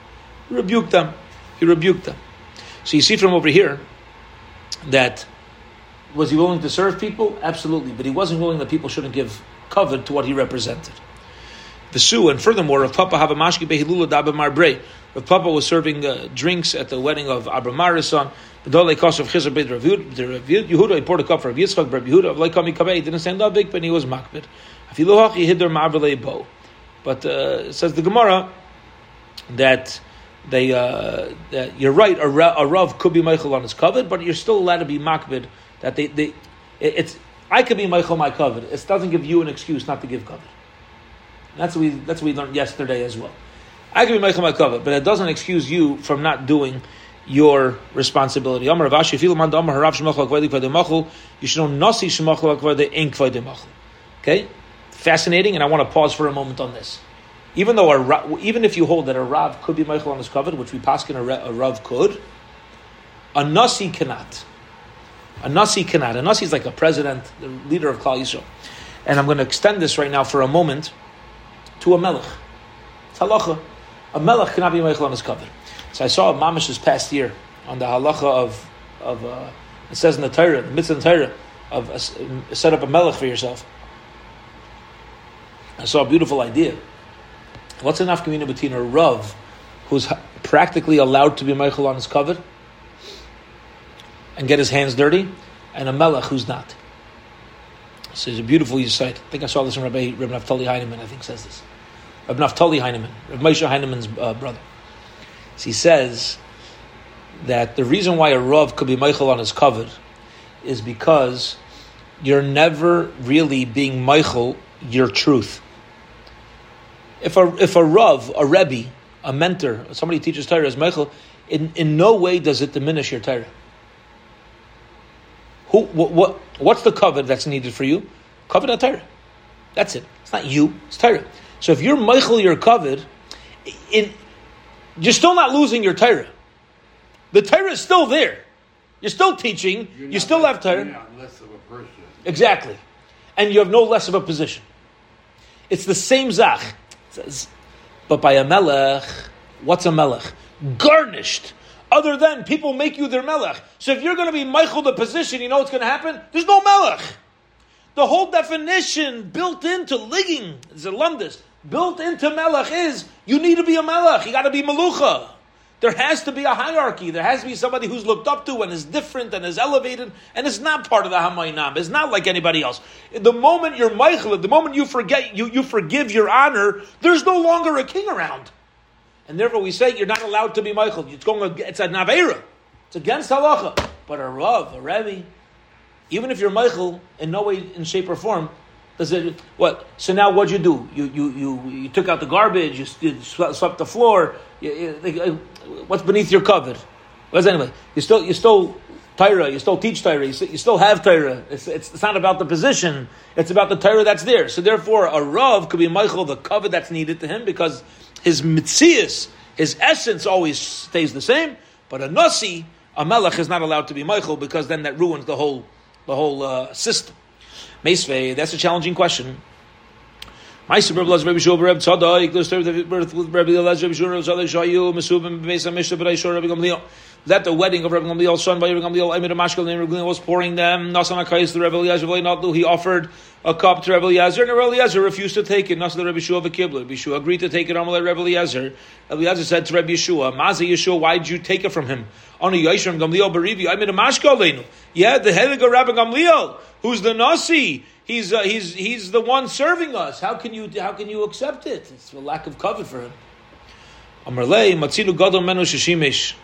He rebuked them. He rebuked them. So you see from over here that was he willing to serve people? Absolutely, but he wasn't willing that people shouldn't give covet to what he represented. Vesu, and furthermore, Rav Papa Havamashki Behilula Dabamar Brei. Rav Papa was serving uh, drinks at the wedding of Abramaris son. B'dolei kos of Chizar Beit Rav Yehuda, he poured a cup for Yitzchak, Rav Yehuda, of Leikami Kabei, he didn't stand up big, but he was makbid. He hid their Ma'avrei bow. But uh, says the Gemara that they uh, that you're right. A, a rav could be Michael on his covet, but you're still allowed to be makbid. That they, they it, it's I could be Michael my covet. It doesn't give you an excuse not to give covet. That's what we that's what we learned yesterday as well. I could be Michael my covet, but it doesn't excuse you from not doing your responsibility. You should know nasi Okay, fascinating, and I want to pause for a moment on this even though a, even if you hold that a rav could be Michael on his covet, which we paskin a, a rav could, a nasi cannot. A nasi cannot. A nasi is like a president, the leader of Klal Yisrael. And I'm going to extend this right now for a moment to a melech. It's halacha. A melech cannot be Michael on his covet. So I saw mamish this past year on the halacha of of uh, it says in the Torah, the mitzvah in the Torah, of uh, set up a melech for yourself. I saw a beautiful idea What's enough community between a Rav who's practically allowed to be Michael on his cover and get his hands dirty, and a Melech who's not? So it's a beautiful site. I think I saw this in Rabbi, Rabbi Naftali Heinemann, I think says this. Rabbi Naftali Heinemann, Rabbi Moshe Heinemann's uh, brother. So he says that the reason why a Rav could be Michael on his cover is because you're never really being Michael your truth. If a if a rav, a rebbe, a mentor, somebody teaches Torah as Michael, in, in no way does it diminish your Torah. Who what, what what's the covet that's needed for you? Covet Torah. That's it. It's not you. It's Torah. So if you're Michael, your covet, in you're still not losing your Torah. The Torah is still there. You're still teaching. You're you still less, have Torah. Exactly, and you have no less of a position. It's the same zach says, but by a melech, what's a melech? Garnished. Other than people make you their melech. So if you're going to be Michael the position, you know what's going to happen? There's no melech. The whole definition built into ligging, zelundis, built into melech is you need to be a melech. You got to be melucha. There has to be a hierarchy. There has to be somebody who's looked up to and is different and is elevated and is not part of the Hamaynam. It's not like anybody else. The moment you're Michael, the moment you forget, you, you forgive your honor, there's no longer a king around. And therefore we say you're not allowed to be Michael. It's going, it's a Naveira. It's against halacha. But a Rav, a Rebbe, even if you're Michael in no way, in shape or form, It what? So now what'd you do? You you you, you took out the garbage. You, you swept the floor. You, you, uh, what's beneath your cover? Well, anyway, you still you still Torah. You still teach Torah. You, still have Torah. It's, it's, it's, not about the position. It's about the Torah that's there. So therefore, a Rav could be Michael the cover that's needed to him because his mitzias, his essence always stays the same. But a Nasi, a Melech, is not allowed to be Michael because then that ruins the whole the whole uh, system. Meisvei, that's a challenging question. Meister that the wedding of Rabbi Gamliel's son by Rabbi Gamliel, Emir Mashkel, and Rabbi Gamliel was pouring them. Nasan Akais, the Rabbi Eliezer, he offered a cup to Rabbi Eliezer, and Rabbi Eliezer refused to take it. Nasan Rabbi Yeshua V'Kibler. Rabbi Yeshua agreed to take it. Amalei Rabbi Eliezer. Rabbi Eliezer said to Rabbi Yeshua, Mazi Yeshua, why did you take it from him? On a Yeshua Gamliel Barivi, a Mashkel Yeah, the of Rabbi Gamliel, who's the Nasi. He's, uh, he's, he's the one serving us. How can you, how can you accept it? It's a lack of cover for him. Amarlei, Matzinu Gadol Menu Shishimish.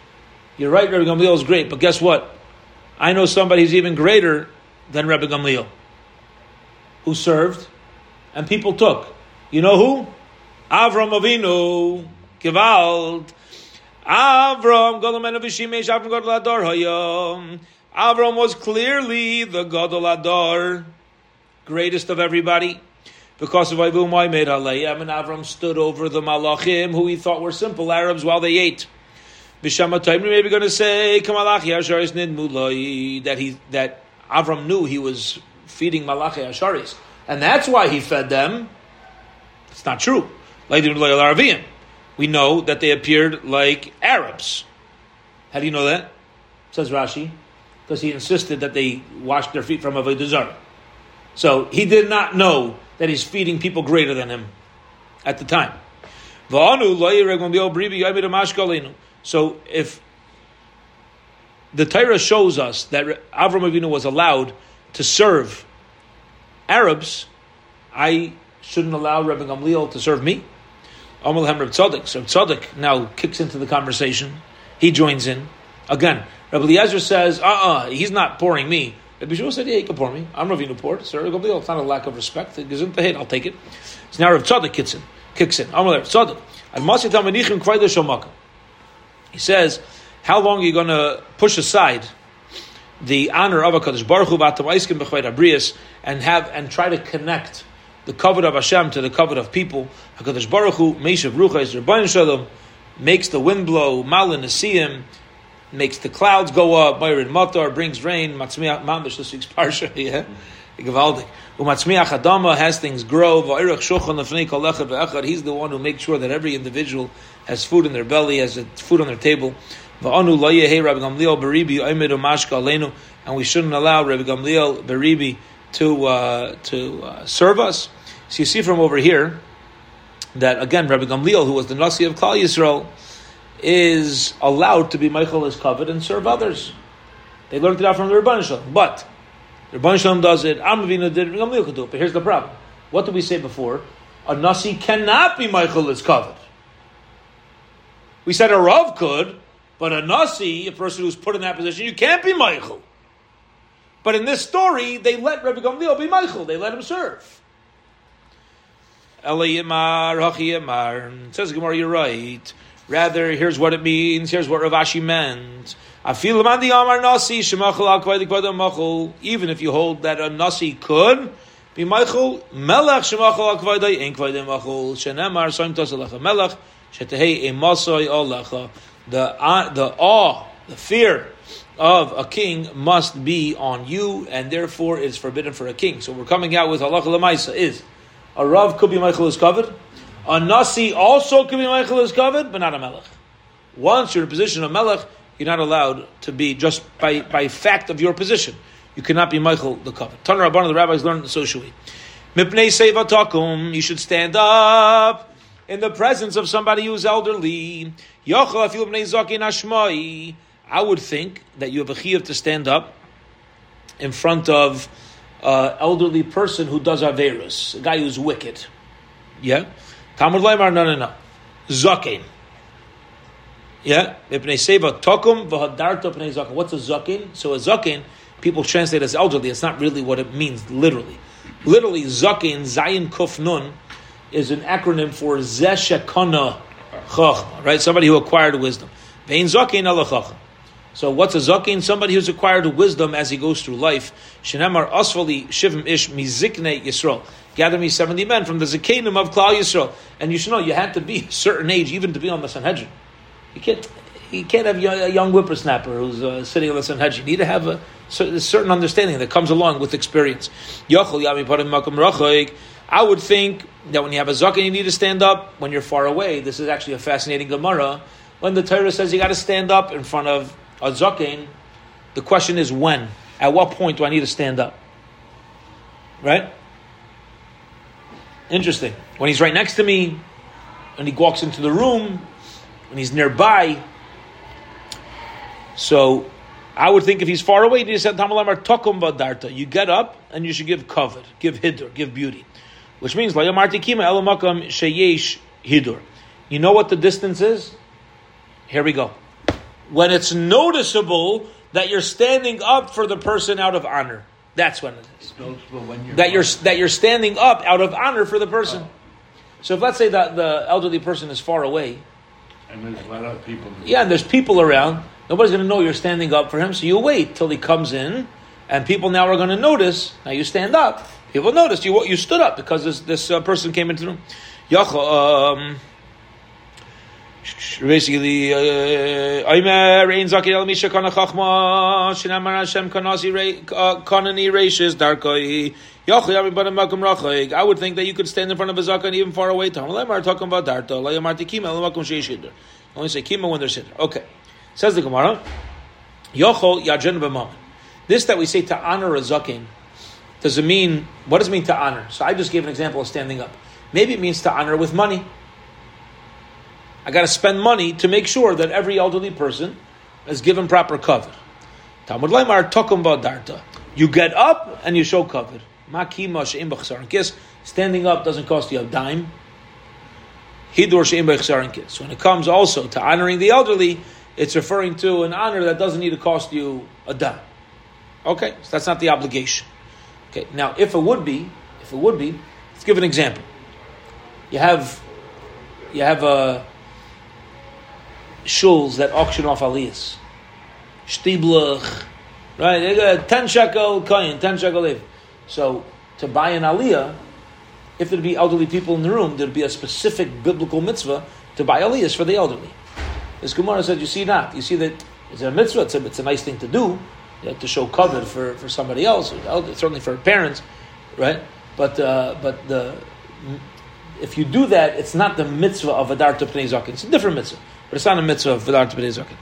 You're right, Rabbi Gamliel is great, but guess what? I know somebody who's even greater than Rabbi Gamliel, who served, and people took. You know who? Avram Avinu, Gewalt. Avram, Gadol Vishimesh, Avram Adar Hayom. Avram was clearly the Gadol Adar, greatest of everybody. Because of Avum made Aleim, and Avram stood over the Malachim, who he thought were simple Arabs while they ate. Bishama Taimri maybe going to say Kamalachi Asharis Nidmulai that he that Avram knew he was feeding Malachi Asharis, and that's why he fed them. It's not true. We know that they appeared like Arabs. How do you know that? Says Rashi, because he insisted that they washed their feet from a Zarah. So he did not know that he's feeding people greater than him at the time. So if the Torah shows us that Avram Avinu was allowed to serve Arabs, I shouldn't allow Rabbi Gamliel to serve me. Amal Hem Reb Tzadok. So Tzadok now kicks into the conversation. He joins in. Again, Rabbi Eliezer says, uh uh-uh, uh, he's not pouring me. Rabbi Shua said, yeah, he can pour me. I'm Ravinu poured. So Rabbi Gamliel, it's not a lack of respect. It gives him the hit, I'll take it. So now Reb Tzadok kicks in. Kicks in. Amal Reb Tzadok. Al Masih Tamanichim Kvayda. He says, how long are you going to push aside the honor of a HaKadosh Baruch Hu b'atam abrius and have and try to connect the covet of Hashem to the covet of people. HaKadosh Baruch Hu, Meshav Rucha is Rabban Shalom, makes the wind blow, Malin Nesiyim, makes the clouds go up, Myrin Matar, brings rain, Matzmiach Mamish, this week's Parsha, yeah, Gavaldik. Umatzmiach Adama has things grow, He's the one who makes sure that every individual has food in their belly, has food on their table. And we shouldn't allow Rabbi Gamliel Beribi to uh, to uh, serve us. So you see from over here that again Rabbi Gamliel, who was the Nasi of Klal Yisrael, is allowed to be Michael is covered and serve others. They learned it out from the Rabban Shalom, but Rabban Shalom does it. Amavina did. Gamliel could do it. But here's the problem: What did we say before? A Nasi cannot be Michael is covered. We said a Rav could, but a Nasi, a person who's put in that position, you can't be Michael. But in this story, they let Rabbi Gamliel be Michael. They let him serve. Eliyamar, Hachiyamar. Says Gemara, you're right. Rather, here's what it means. Here's what Rav Ashi meant. Even if you hold that a Nasi could be Michael, Melech Shemachal Akvaydai Ein Kvaydai Machal Shenemar Soim Tosalecha Melech the uh, the awe, the fear of a king must be on you, and therefore it's forbidden for a king. So we're coming out with halacha lemaisa is a rav could be Michael is covered, a nasi also could be Michael is covered, but not a melech. Once you're in a position of melech, you're not allowed to be just by, by fact of your position. You cannot be Michael the covered. Tanur Rabban, the rabbis learned so should we. Mipnei seva you should stand up in the presence of somebody who's elderly. Yochel, I would think that you have a chiyuv to stand up in front of an elderly person who does averus, a guy who's wicked. Yeah? Talmud Leimar, no, no, no. Zakin. Yeah? What's a zakin? So a zakin, people translate as elderly. It's not really what it means literally. Literally, Zakin, Zayin Kuf Nun, is an acronym for Zeshekana Chachma, right? Somebody who acquired wisdom. Vein Zakin ala So what's a Zakin? Somebody who's acquired wisdom as he goes through life. Shenemar Asfali Shivim Ish Mizikne Yisrael. Gather me 70 men from the Zakinim of Klal Yisrael. And you should know, you had to be a certain age even to be on the Sanhedrin. You can't, you can't have a young whippersnapper who's uh, sitting on the Sanhedrin. You need to have a, a certain understanding that comes along with experience. I would think that when you have a zaken, you need to stand up when you're far away. This is actually a fascinating Gemara. When the Torah says you got to stand up in front of a zaken, the question is when. At what point do I need to stand up? Right? Interesting. When he's right next to me, and he walks into the room, when he's nearby. So I would think if he's far away, you said tokum badarta. You get up and you should give cover, give hidur, give beauty, which means layamarti kima elamakam sheyesh hidur. You know what the distance is? Here we go. When it's noticeable that you're standing up for the person out of honor. That's when it is. You're that you're that you're standing up out of honor for the person. Oh. So if let's say that the elderly person is far away, and there's a lot of people. Yeah, and there's people around. Nobody's going to know you're standing up for him, so you wait till he comes in, and people now are going to notice. Now you stand up. People notice you you stood up because this this uh, person came into the room. Um, basically, Aimer Ein Zaki El Misha Kana Chachma Shinamar Hashem Kanasi Kanani Reishis Darkoi I would think that you could stand in front of a zakan even far away. About. Only say kima when they're sitting. Okay, says the Gemara. Yochol b'mam. This that we say to honor a zakin does it mean what does it mean to honor? So I just gave an example of standing up. Maybe it means to honor with money. I got to spend money to make sure that every elderly person is given proper cover. Talmud Leimar tokum darta. You get up and you show cover. Makima she'im b'chsaron kis. Standing up doesn't cost you a dime. Hidur So when it comes also to honoring the elderly, it's referring to an honor that doesn't need to cost you a dime. Okay, so that's not the obligation. Okay, now if it would be, if it would be, let's give an example. You have, you have uh, shuls that auction off aliyahs, shtibluch, right? They got ten shekel coin, ten shekel live. So to buy an aliyah, if there'd be elderly people in the room, there'd be a specific biblical mitzvah to buy aliyahs for the elderly. This Gemara said, you see that. You see that it's a mitzvah, it's a, it's a nice thing to do, to show covet for, for somebody else, certainly for parents, right? But, uh, but the, if you do that, it's not the mitzvah of Adar Pnei Zakin. It's a different mitzvah, but it's not a mitzvah of Adar Pnei Zakin.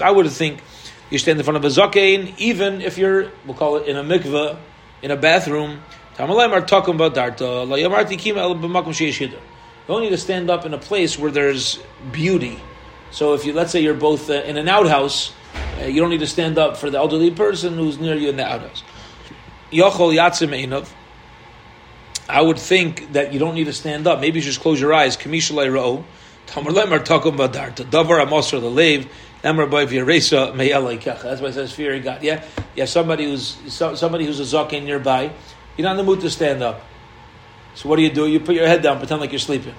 I would think you stand in front of a zakein, even if you're, we'll call it in a mikveh, in a bathroom. You don't need to stand up in a place where there's beauty. So if you, let's say you're both uh, in an outhouse, uh, you don't need to stand up for the elderly person who's near you in the outhouse. Yochol yatzim. I would think that you don't need to stand up. Maybe you just close your eyes. Darta. Davar amosra. That's why it says fear God. Yeah, yeah. Somebody who's somebody who's a zaken nearby, you're not in the mood to stand up. So what do you do? You put your head down, pretend like you're sleeping.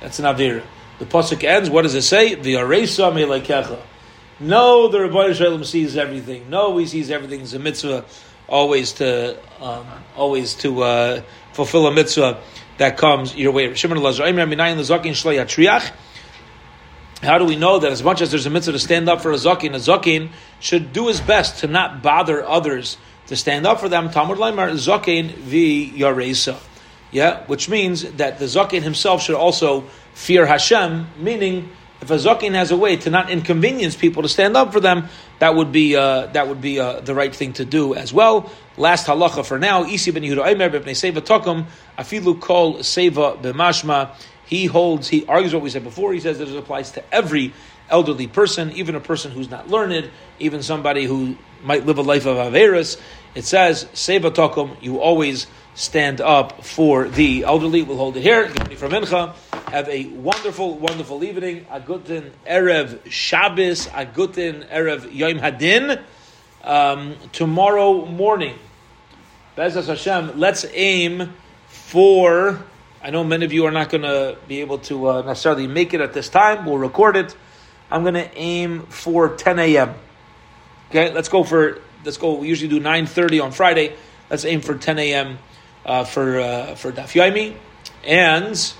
That's an avira. The pasuk ends. What does it say? The aresa me'alekecha. No, the Rabbi Shalom sees everything. No, he sees everything. It's a mitzvah always to um, always to uh, fulfill a mitzvah that comes your way. Shimon Lazar. How do we know that as much as there's a mitzvah to stand up for a zakin, a zakin should do his best to not bother others to stand up for them? Talmud Laimar zakin vi yaresa. Yeah, which means that the zakin himself should also fear Hashem, meaning if a zakin has a way to not inconvenience people to stand up for them, that would be uh, that would be uh, the right thing to do as well. Last halacha for now: Isi ben Yehuda Aimer b'nei Seva Tokum Afilu Kol Seva b'Mashma. He holds, he argues what we said before. He says that it applies to every elderly person, even a person who's not learned, even somebody who might live a life of Averis. It says, Seva Tokum, you always stand up for the elderly. We'll hold it here. For Mincha. Have a wonderful, wonderful evening. Agutin Erev Shabbos. Agutin Erev Yom Hadin. Um, tomorrow morning, Bezas Hashem, let's aim for. I know many of you are not going to be able to uh, necessarily make it at this time. We'll record it. I'm going to aim for 10 a.m. Okay, let's go for let's go. We usually do 9:30 on Friday. Let's aim for 10 a.m. Uh, for uh, for Daf Yomi, and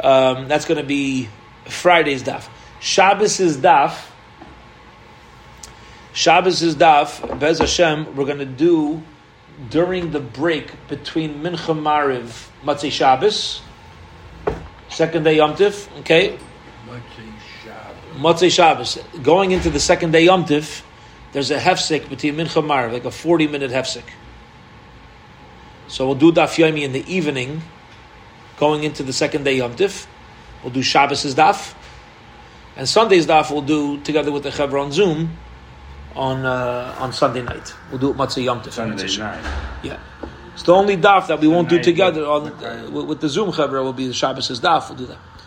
um, that's going to be Friday's Daf. Shabbos is Daf. Shabbos is Daf. Bez Hashem, we're going to do during the break between Mincha Mariv, Matzei Shabbos, second day Yom Tif, okay? Matzei Shabbos. Going into the second day Yom Tif, there's a hefsek between Mincha Mariv, like a 40 minute hefsek. So we'll do Daf Yomi in the evening, going into the second day Yom Tif. We'll do Shabbos' Daf. And Sunday's Daf we'll do together with the Chevron on Zoom on uh, on Sunday night. We'll do it Matzah Yom Tov. Sunday night. Yeah. It's the only daf that we won't do together on uh, with, with the Zoom Chevra will be the Shabbos' daf. We'll do that.